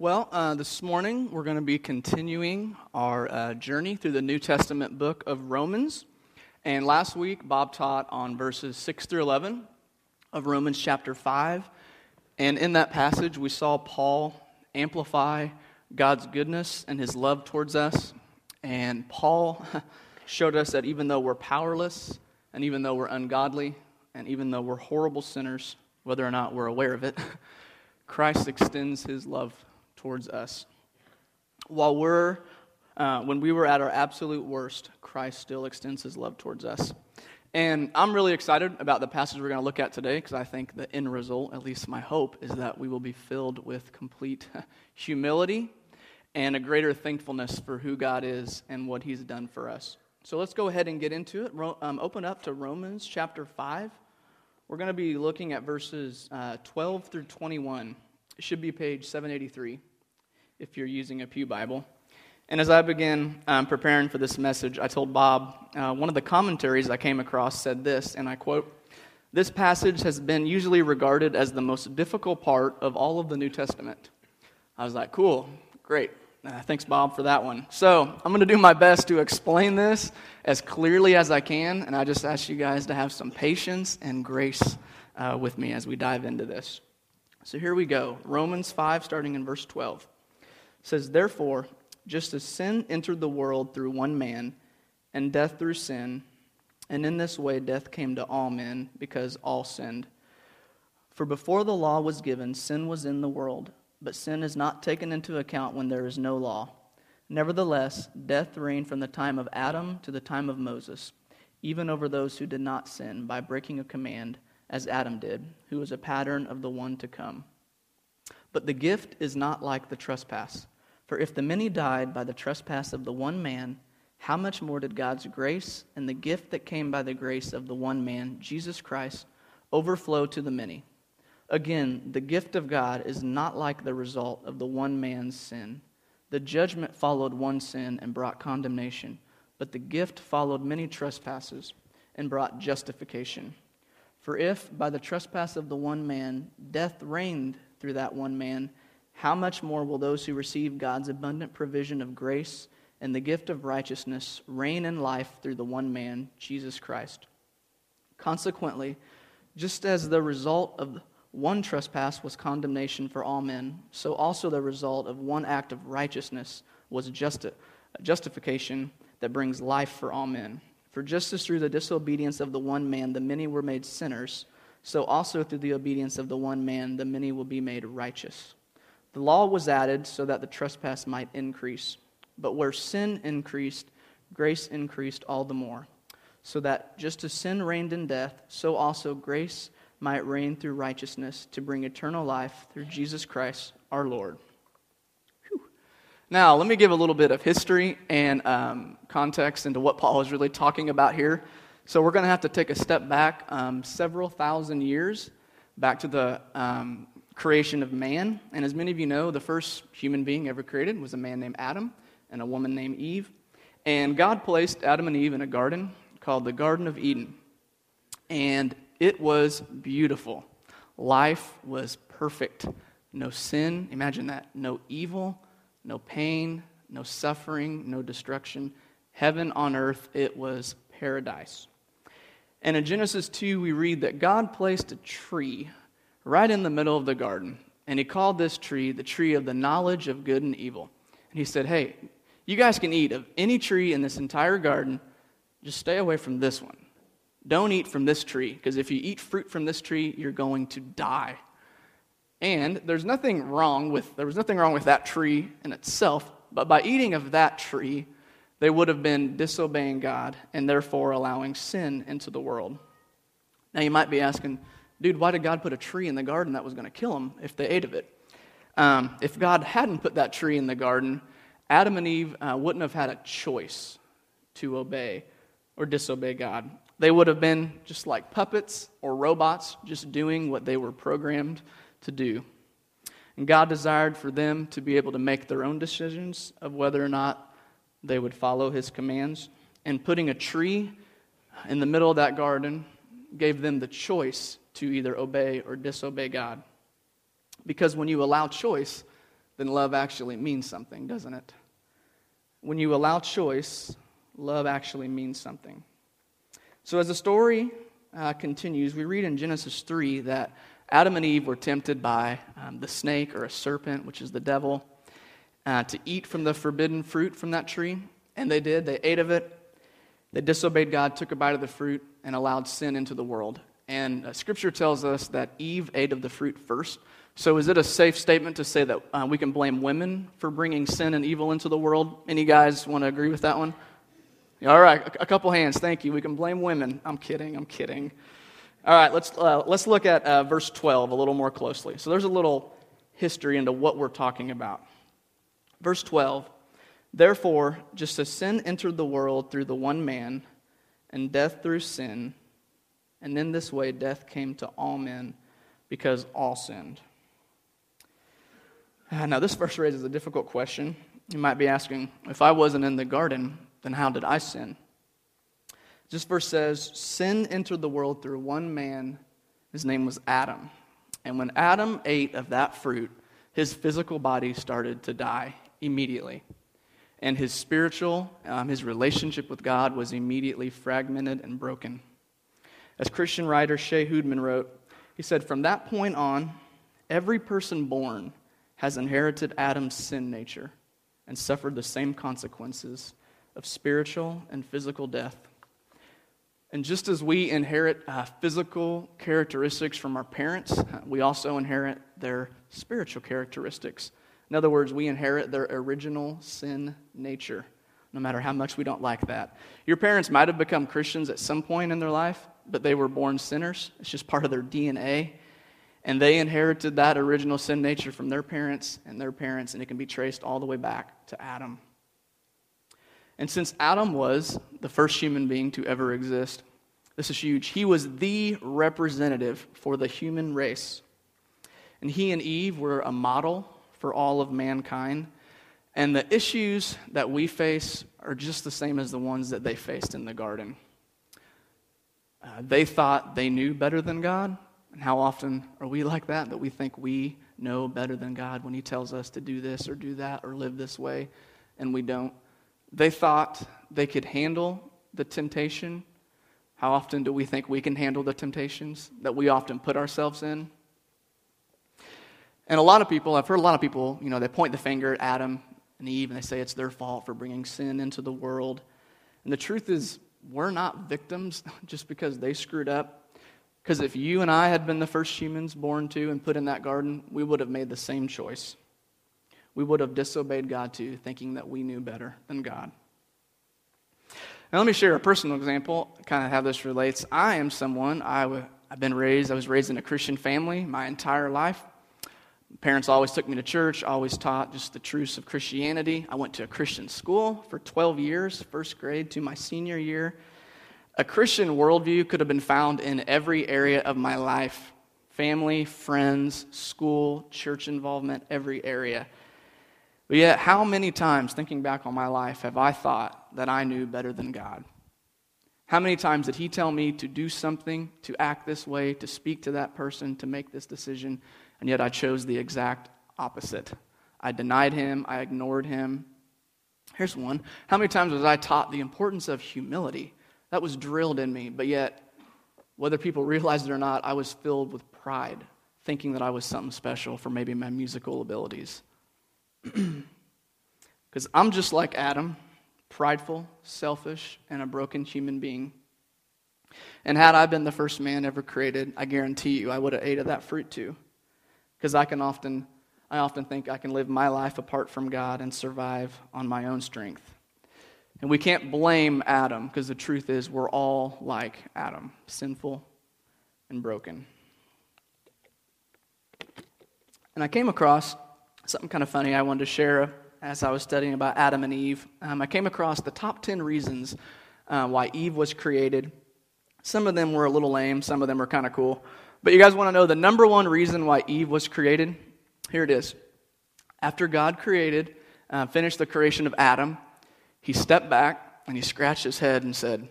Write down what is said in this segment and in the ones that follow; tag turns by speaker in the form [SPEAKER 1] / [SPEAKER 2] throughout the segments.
[SPEAKER 1] Well, uh, this morning we're going to be continuing our uh, journey through the New Testament book of Romans. And last week, Bob taught on verses 6 through 11 of Romans chapter 5. And in that passage, we saw Paul amplify God's goodness and his love towards us. And Paul showed us that even though we're powerless, and even though we're ungodly, and even though we're horrible sinners, whether or not we're aware of it, Christ extends his love towards us. While we're, uh, when we were at our absolute worst, Christ still extends his love towards us. And I'm really excited about the passage we're going to look at today because I think the end result, at least my hope, is that we will be filled with complete humility and a greater thankfulness for who God is and what he's done for us. So let's go ahead and get into it. Um, open up to Romans chapter 5. We're going to be looking at verses uh, 12 through 21. It should be page 783 if you're using a Pew Bible. And as I began um, preparing for this message, I told Bob uh, one of the commentaries I came across said this, and I quote This passage has been usually regarded as the most difficult part of all of the New Testament. I was like, cool, great. Uh, thanks, Bob, for that one. So, I'm going to do my best to explain this as clearly as I can, and I just ask you guys to have some patience and grace uh, with me as we dive into this. So, here we go Romans 5, starting in verse 12 says, Therefore, just as sin entered the world through one man, and death through sin, and in this way death came to all men, because all sinned. For before the law was given, sin was in the world, but sin is not taken into account when there is no law. Nevertheless, death reigned from the time of Adam to the time of Moses, even over those who did not sin by breaking a command, as Adam did, who was a pattern of the one to come. But the gift is not like the trespass. For if the many died by the trespass of the one man, how much more did God's grace and the gift that came by the grace of the one man, Jesus Christ, overflow to the many? Again, the gift of God is not like the result of the one man's sin. The judgment followed one sin and brought condemnation, but the gift followed many trespasses and brought justification. For if, by the trespass of the one man, death reigned through that one man, how much more will those who receive God's abundant provision of grace and the gift of righteousness reign in life through the one man, Jesus Christ? Consequently, just as the result of one trespass was condemnation for all men, so also the result of one act of righteousness was justi- justification that brings life for all men. For just as through the disobedience of the one man the many were made sinners, so also through the obedience of the one man the many will be made righteous. The law was added so that the trespass might increase. But where sin increased, grace increased all the more. So that just as sin reigned in death, so also grace might reign through righteousness to bring eternal life through Jesus Christ our Lord. Whew. Now, let me give a little bit of history and um, context into what Paul is really talking about here. So we're going to have to take a step back um, several thousand years, back to the um, creation of man. And as many of you know, the first human being ever created was a man named Adam and a woman named Eve. And God placed Adam and Eve in a garden called the Garden of Eden. And it was beautiful. Life was perfect. No sin, imagine that. No evil, no pain, no suffering, no destruction. Heaven on earth, it was paradise. And in Genesis 2, we read that God placed a tree right in the middle of the garden, and he called this tree the tree of the knowledge of good and evil. And he said, Hey, you guys can eat of any tree in this entire garden, just stay away from this one. Don't eat from this tree, because if you eat fruit from this tree, you're going to die. And there's nothing wrong with there was nothing wrong with that tree in itself, but by eating of that tree, they would have been disobeying God and therefore allowing sin into the world. Now, you might be asking, dude, why did God put a tree in the garden that was going to kill them if they ate of it? Um, if God hadn't put that tree in the garden, Adam and Eve uh, wouldn't have had a choice to obey or disobey God. They would have been just like puppets or robots, just doing what they were programmed to do. And God desired for them to be able to make their own decisions of whether or not they would follow his commands. And putting a tree in the middle of that garden gave them the choice to either obey or disobey God. Because when you allow choice, then love actually means something, doesn't it? When you allow choice, love actually means something. So, as the story uh, continues, we read in Genesis 3 that Adam and Eve were tempted by um, the snake or a serpent, which is the devil, uh, to eat from the forbidden fruit from that tree. And they did. They ate of it. They disobeyed God, took a bite of the fruit, and allowed sin into the world. And uh, scripture tells us that Eve ate of the fruit first. So, is it a safe statement to say that uh, we can blame women for bringing sin and evil into the world? Any guys want to agree with that one? All right, a couple hands. Thank you. We can blame women. I'm kidding. I'm kidding. All right, let's, uh, let's look at uh, verse 12 a little more closely. So there's a little history into what we're talking about. Verse 12 Therefore, just as sin entered the world through the one man, and death through sin, and in this way death came to all men because all sinned. Uh, now, this verse raises a difficult question. You might be asking if I wasn't in the garden, then how did I sin? This verse says, Sin entered the world through one man. His name was Adam. And when Adam ate of that fruit, his physical body started to die immediately. And his spiritual, um, his relationship with God was immediately fragmented and broken. As Christian writer Shea Houdmann wrote, he said, From that point on, every person born has inherited Adam's sin nature and suffered the same consequences of spiritual and physical death. And just as we inherit uh, physical characteristics from our parents, we also inherit their spiritual characteristics. In other words, we inherit their original sin nature, no matter how much we don't like that. Your parents might have become Christians at some point in their life, but they were born sinners. It's just part of their DNA. And they inherited that original sin nature from their parents and their parents, and it can be traced all the way back to Adam. And since Adam was the first human being to ever exist, this is huge. He was the representative for the human race. And he and Eve were a model for all of mankind. And the issues that we face are just the same as the ones that they faced in the garden. Uh, they thought they knew better than God. And how often are we like that? That we think we know better than God when He tells us to do this or do that or live this way, and we don't. They thought they could handle the temptation. How often do we think we can handle the temptations that we often put ourselves in? And a lot of people, I've heard a lot of people, you know, they point the finger at Adam and Eve and they say it's their fault for bringing sin into the world. And the truth is, we're not victims just because they screwed up. Because if you and I had been the first humans born to and put in that garden, we would have made the same choice we would have disobeyed God too, thinking that we knew better than God. Now, let me share a personal example, kind of how this relates. I am someone, i w- I've been raised, I was raised in a Christian family my entire life. Parents always took me to church, always taught just the truths of Christianity. I went to a Christian school for 12 years, first grade to my senior year. A Christian worldview could have been found in every area of my life family, friends, school, church involvement, every area. But yet, how many times, thinking back on my life, have I thought that I knew better than God? How many times did He tell me to do something, to act this way, to speak to that person, to make this decision, and yet I chose the exact opposite? I denied Him, I ignored Him. Here's one. How many times was I taught the importance of humility? That was drilled in me, but yet, whether people realized it or not, I was filled with pride, thinking that I was something special for maybe my musical abilities. Because I'm just like Adam, prideful, selfish, and a broken human being. And had I been the first man ever created, I guarantee you I would have ate of that fruit too. Because I can often, I often think I can live my life apart from God and survive on my own strength. And we can't blame Adam because the truth is we're all like Adam, sinful and broken. And I came across something kind of funny I wanted to share as I was studying about Adam and Eve. Um, I came across the top 10 reasons uh, why Eve was created. Some of them were a little lame, some of them were kind of cool. But you guys want to know the number one reason why Eve was created? Here it is. After God created, uh, finished the creation of Adam, he stepped back and he scratched his head and said,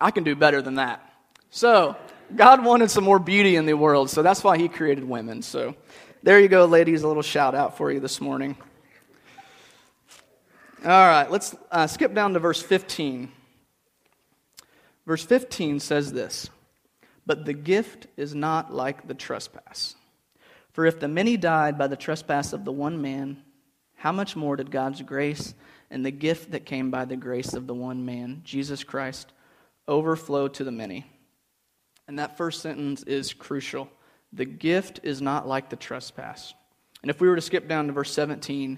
[SPEAKER 1] I can do better than that. So, God wanted some more beauty in the world, so that's why he created women. So, There you go, ladies. A little shout out for you this morning. All right, let's uh, skip down to verse 15. Verse 15 says this But the gift is not like the trespass. For if the many died by the trespass of the one man, how much more did God's grace and the gift that came by the grace of the one man, Jesus Christ, overflow to the many? And that first sentence is crucial. The gift is not like the trespass. And if we were to skip down to verse 17,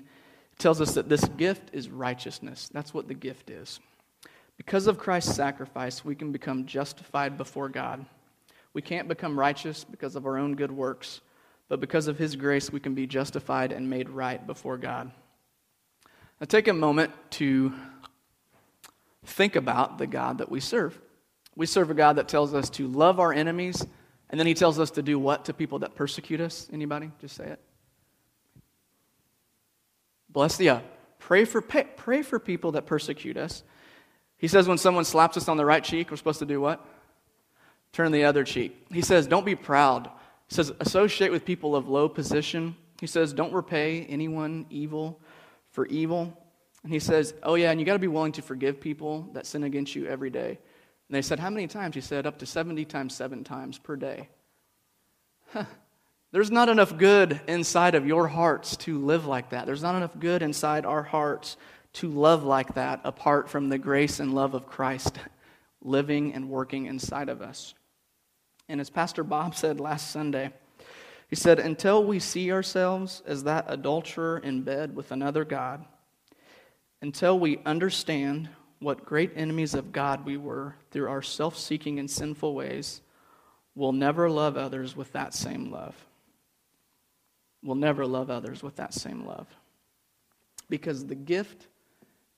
[SPEAKER 1] it tells us that this gift is righteousness. That's what the gift is. Because of Christ's sacrifice, we can become justified before God. We can't become righteous because of our own good works but because of his grace, we can be justified and made right before God. Now, take a moment to think about the God that we serve. We serve a God that tells us to love our enemies, and then he tells us to do what to people that persecute us? Anybody? Just say it. Bless the uh, pray for pray for people that persecute us. He says when someone slaps us on the right cheek, we're supposed to do what? Turn the other cheek. He says, Don't be proud. He says, associate with people of low position. He says, don't repay anyone evil for evil. And he says, oh, yeah, and you got to be willing to forgive people that sin against you every day. And they said, how many times? He said, up to 70 times seven times per day. Huh. There's not enough good inside of your hearts to live like that. There's not enough good inside our hearts to love like that apart from the grace and love of Christ living and working inside of us. And as Pastor Bob said last Sunday, he said, Until we see ourselves as that adulterer in bed with another God, until we understand what great enemies of God we were through our self seeking and sinful ways, we'll never love others with that same love. We'll never love others with that same love. Because the gift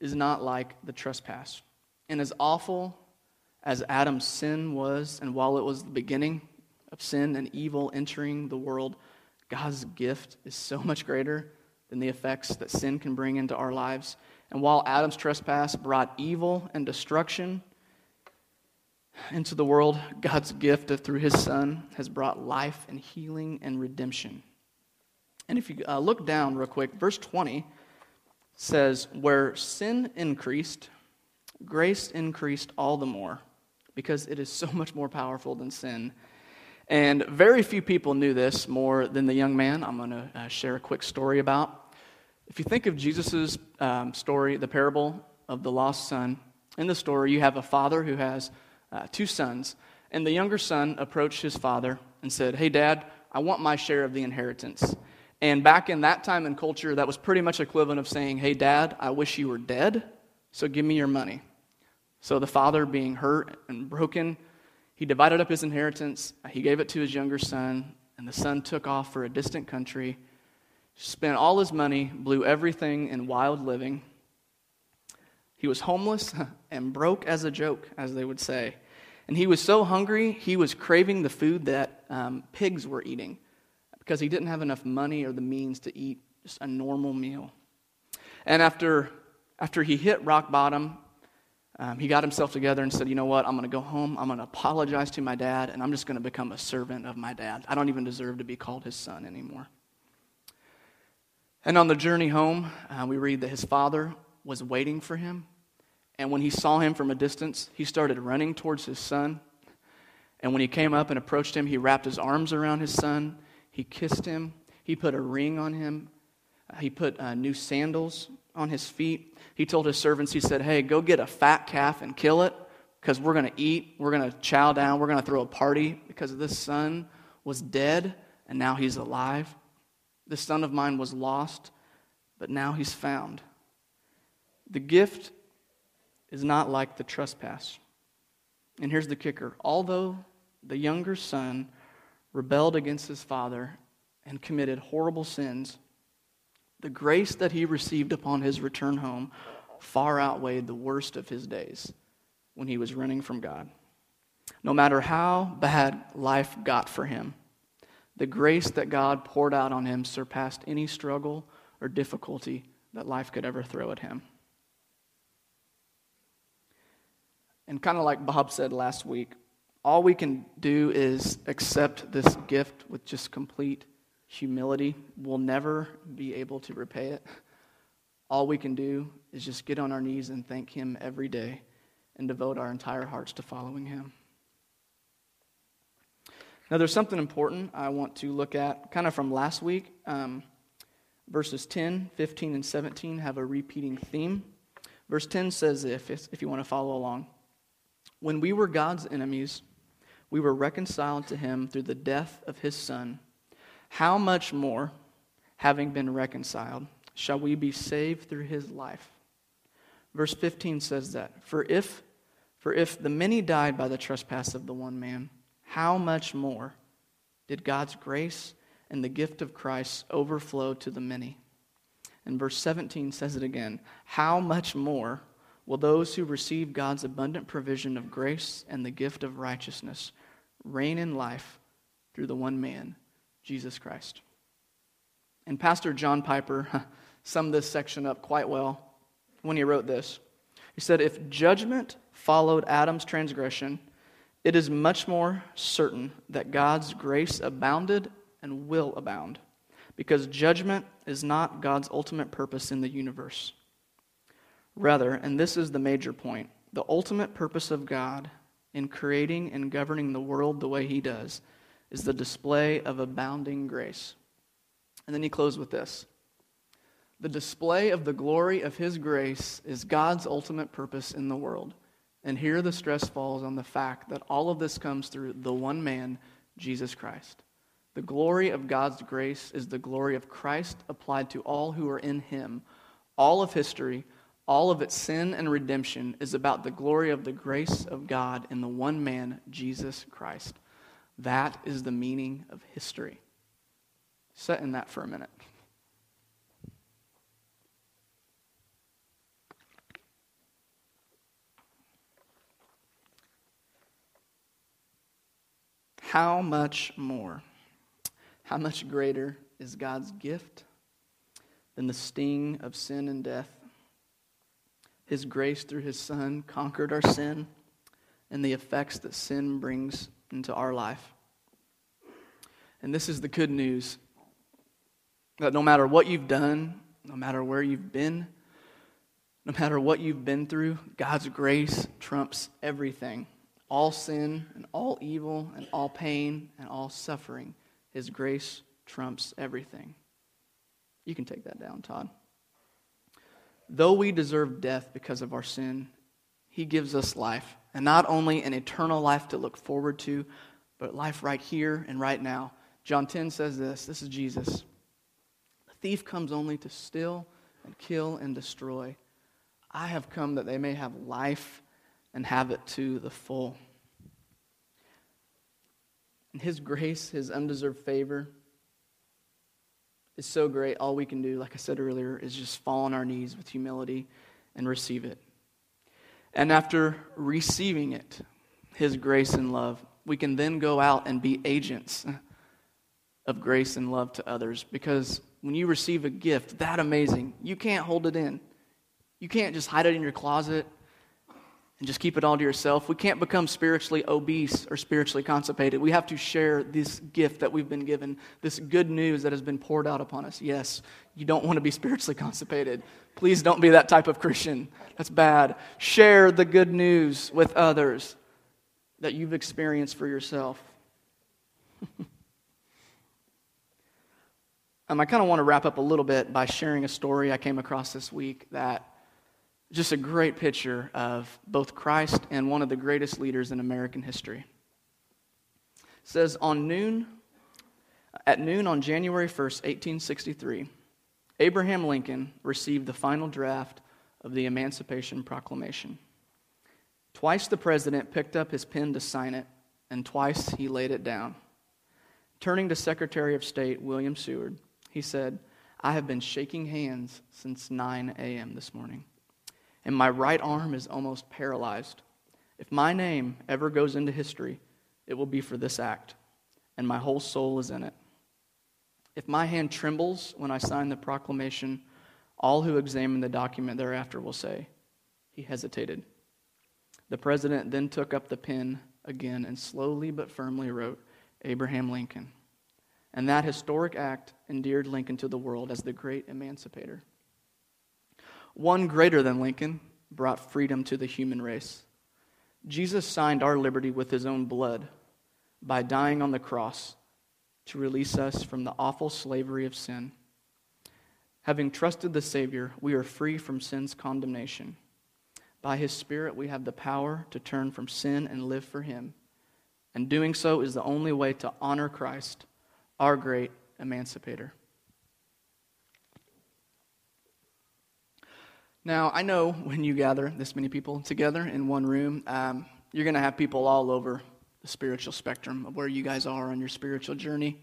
[SPEAKER 1] is not like the trespass. And as awful as Adam's sin was, and while it was the beginning of sin and evil entering the world, God's gift is so much greater than the effects that sin can bring into our lives. And while Adam's trespass brought evil and destruction into the world, God's gift through his Son has brought life and healing and redemption. And if you uh, look down real quick, verse 20 says, Where sin increased, grace increased all the more because it is so much more powerful than sin. And very few people knew this more than the young man I'm going to uh, share a quick story about. If you think of Jesus' um, story, the parable of the lost son, in the story, you have a father who has uh, two sons. And the younger son approached his father and said, Hey, dad, I want my share of the inheritance. And back in that time and culture, that was pretty much equivalent of saying, Hey, dad, I wish you were dead, so give me your money. So the father, being hurt and broken, he divided up his inheritance. He gave it to his younger son, and the son took off for a distant country, spent all his money, blew everything in wild living. He was homeless and broke as a joke, as they would say. And he was so hungry, he was craving the food that um, pigs were eating because he didn't have enough money or the means to eat just a normal meal. And after, after he hit rock bottom, um, he got himself together and said, You know what? I'm going to go home. I'm going to apologize to my dad, and I'm just going to become a servant of my dad. I don't even deserve to be called his son anymore. And on the journey home, uh, we read that his father was waiting for him. And when he saw him from a distance, he started running towards his son. And when he came up and approached him, he wrapped his arms around his son. He kissed him. He put a ring on him. He put uh, new sandals on his feet. He told his servants, he said, Hey, go get a fat calf and kill it because we're going to eat. We're going to chow down. We're going to throw a party because this son was dead and now he's alive. This son of mine was lost, but now he's found. The gift is not like the trespass. And here's the kicker although the younger son rebelled against his father and committed horrible sins, the grace that he received upon his return home far outweighed the worst of his days when he was running from God. No matter how bad life got for him, the grace that God poured out on him surpassed any struggle or difficulty that life could ever throw at him. And kind of like Bob said last week, all we can do is accept this gift with just complete humility. We'll never be able to repay it. All we can do is just get on our knees and thank Him every day and devote our entire hearts to following Him. Now, there's something important I want to look at kind of from last week. Um, verses 10, 15, and 17 have a repeating theme. Verse 10 says, if, if you want to follow along, when we were God's enemies, we were reconciled to him through the death of his Son. How much more, having been reconciled, shall we be saved through his life? Verse 15 says that, For if, for if the many died by the trespass of the one man, how much more did God's grace and the gift of Christ overflow to the many? And verse 17 says it again How much more will those who receive God's abundant provision of grace and the gift of righteousness reign in life through the one man, Jesus Christ? And Pastor John Piper summed this section up quite well when he wrote this. He said, If judgment followed Adam's transgression, it is much more certain that God's grace abounded and will abound, because judgment is not God's ultimate purpose in the universe. Rather, and this is the major point, the ultimate purpose of God in creating and governing the world the way He does is the display of abounding grace. And then he closed with this The display of the glory of His grace is God's ultimate purpose in the world. And here the stress falls on the fact that all of this comes through the one man, Jesus Christ. The glory of God's grace is the glory of Christ applied to all who are in Him. All of history, all of its sin and redemption is about the glory of the grace of God in the one man, Jesus Christ. That is the meaning of history. Set in that for a minute. How much more? How much greater is God's gift than the sting of sin and death? His grace through His Son conquered our sin and the effects that sin brings into our life. And this is the good news that no matter what you've done, no matter where you've been, no matter what you've been through, God's grace trumps everything all sin and all evil and all pain and all suffering. His grace trumps everything. You can take that down, Todd. Though we deserve death because of our sin, He gives us life. And not only an eternal life to look forward to, but life right here and right now. John 10 says this this is Jesus. The thief comes only to steal and kill and destroy. I have come that they may have life and have it to the full. And His grace, His undeserved favor, is so great. All we can do, like I said earlier, is just fall on our knees with humility and receive it. And after receiving it, His grace and love, we can then go out and be agents of grace and love to others. Because when you receive a gift that amazing, you can't hold it in. You can't just hide it in your closet and just keep it all to yourself. We can't become spiritually obese or spiritually constipated. We have to share this gift that we've been given, this good news that has been poured out upon us. Yes, you don't want to be spiritually constipated. Please don't be that type of Christian. That's bad. Share the good news with others that you've experienced for yourself. um, I kind of want to wrap up a little bit by sharing a story I came across this week that just a great picture of both Christ and one of the greatest leaders in American history. It says on noon at noon on January 1st, 1863, Abraham Lincoln received the final draft of the Emancipation Proclamation. Twice the president picked up his pen to sign it, and twice he laid it down. Turning to Secretary of State William Seward, he said, I have been shaking hands since 9 a.m. this morning and my right arm is almost paralyzed. If my name ever goes into history, it will be for this act, and my whole soul is in it. If my hand trembles when I sign the proclamation, all who examine the document thereafter will say, He hesitated. The president then took up the pen again and slowly but firmly wrote, Abraham Lincoln. and that historic act endeared Lincoln to the world as the great emancipator. One greater than Lincoln brought freedom to the human race. Jesus signed our liberty with his own blood by dying on the cross to release us from the awful slavery of sin. Having trusted the Savior, we are free from sin's condemnation. By his Spirit, we have the power to turn from sin and live for him. And doing so is the only way to honor Christ, our great emancipator. Now, I know when you gather this many people together in one room, um, you're going to have people all over the spiritual spectrum of where you guys are on your spiritual journey.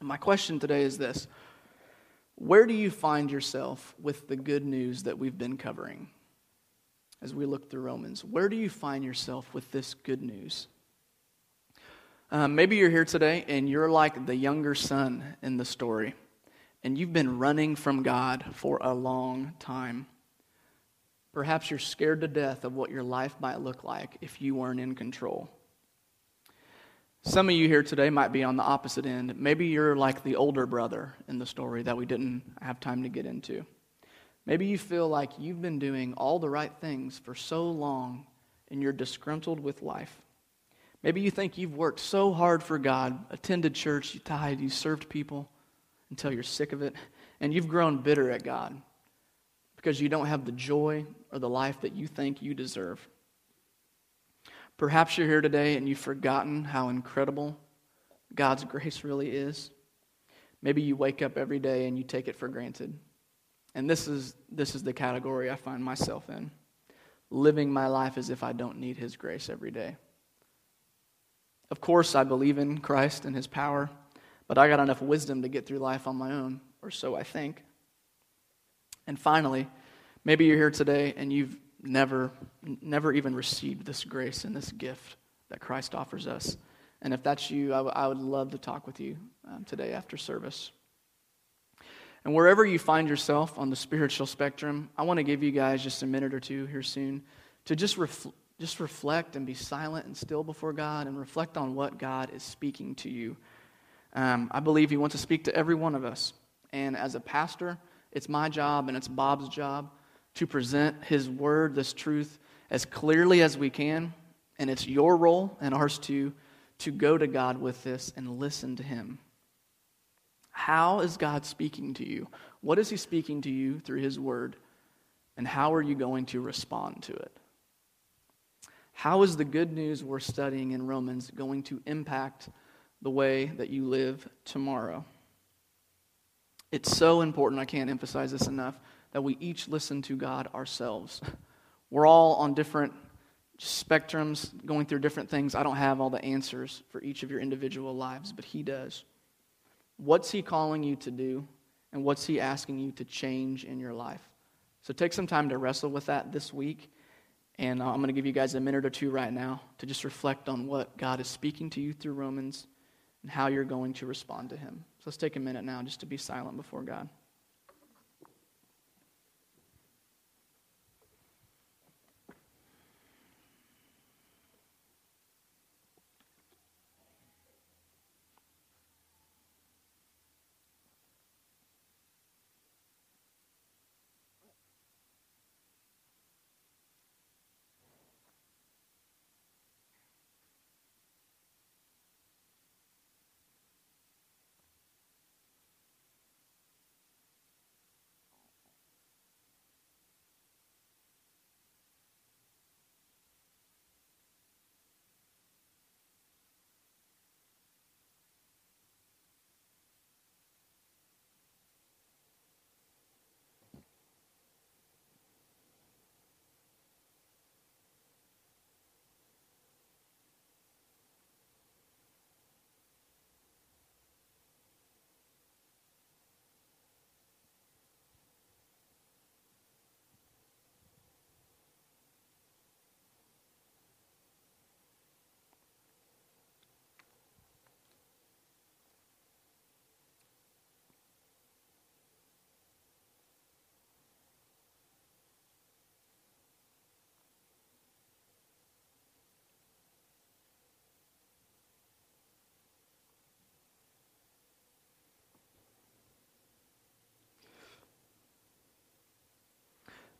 [SPEAKER 1] And my question today is this Where do you find yourself with the good news that we've been covering as we look through Romans? Where do you find yourself with this good news? Um, maybe you're here today and you're like the younger son in the story, and you've been running from God for a long time. Perhaps you're scared to death of what your life might look like if you weren't in control. Some of you here today might be on the opposite end. Maybe you're like the older brother in the story that we didn't have time to get into. Maybe you feel like you've been doing all the right things for so long and you're disgruntled with life. Maybe you think you've worked so hard for God, attended church, you tithed, you served people until you're sick of it, and you've grown bitter at God because you don't have the joy or the life that you think you deserve. Perhaps you're here today and you've forgotten how incredible God's grace really is. Maybe you wake up every day and you take it for granted. And this is, this is the category I find myself in living my life as if I don't need His grace every day. Of course, I believe in Christ and His power, but I got enough wisdom to get through life on my own, or so I think. And finally, maybe you're here today and you've never, never even received this grace and this gift that Christ offers us. And if that's you, I, w- I would love to talk with you um, today after service. And wherever you find yourself on the spiritual spectrum, I want to give you guys just a minute or two here soon to just, ref- just reflect and be silent and still before God and reflect on what God is speaking to you. Um, I believe He wants to speak to every one of us. And as a pastor, it's my job and it's Bob's job to present His word, this truth, as clearly as we can. And it's your role and ours too to go to God with this and listen to Him. How is God speaking to you? What is He speaking to you through His word? And how are you going to respond to it? How is the good news we're studying in Romans going to impact the way that you live tomorrow? It's so important, I can't emphasize this enough, that we each listen to God ourselves. We're all on different spectrums, going through different things. I don't have all the answers for each of your individual lives, but He does. What's He calling you to do, and what's He asking you to change in your life? So take some time to wrestle with that this week. And uh, I'm going to give you guys a minute or two right now to just reflect on what God is speaking to you through Romans and how you're going to respond to Him. So let's take a minute now just to be silent before God.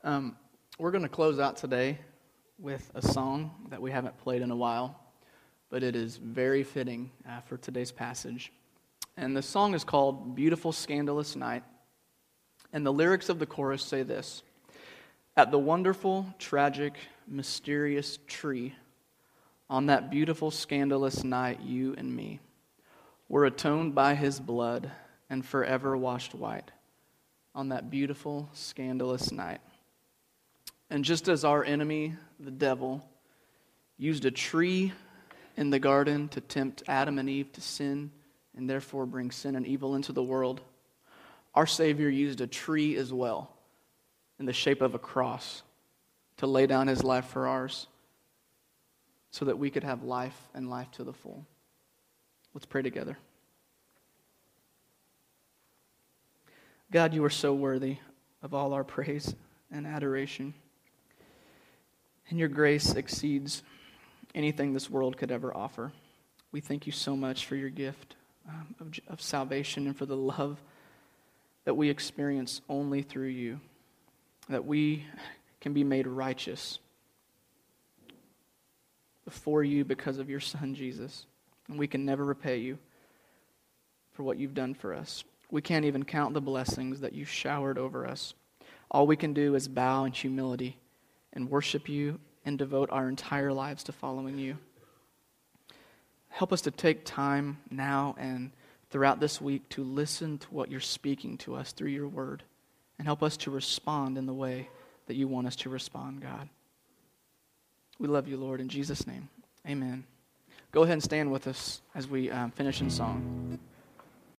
[SPEAKER 1] Um, we're going to close out today with a song that we haven't played in a while, but it is very fitting uh, for today's passage. And the song is called Beautiful Scandalous Night. And the lyrics of the chorus say this At the wonderful, tragic, mysterious tree, on that beautiful, scandalous night, you and me were atoned by his blood and forever washed white. On that beautiful, scandalous night. And just as our enemy, the devil, used a tree in the garden to tempt Adam and Eve to sin and therefore bring sin and evil into the world, our Savior used a tree as well in the shape of a cross to lay down his life for ours so that we could have life and life to the full. Let's pray together. God, you are so worthy of all our praise and adoration. And your grace exceeds anything this world could ever offer. We thank you so much for your gift um, of, of salvation and for the love that we experience only through you, that we can be made righteous before you because of your Son, Jesus. And we can never repay you for what you've done for us. We can't even count the blessings that you showered over us. All we can do is bow in humility and worship you and devote our entire lives to following you. Help us to take time now and throughout this week to listen to what you're speaking to us through your word and help us to respond in the way that you want us to respond, God. We love you, Lord, in Jesus' name. Amen. Go ahead and stand with us as we um, finish in song.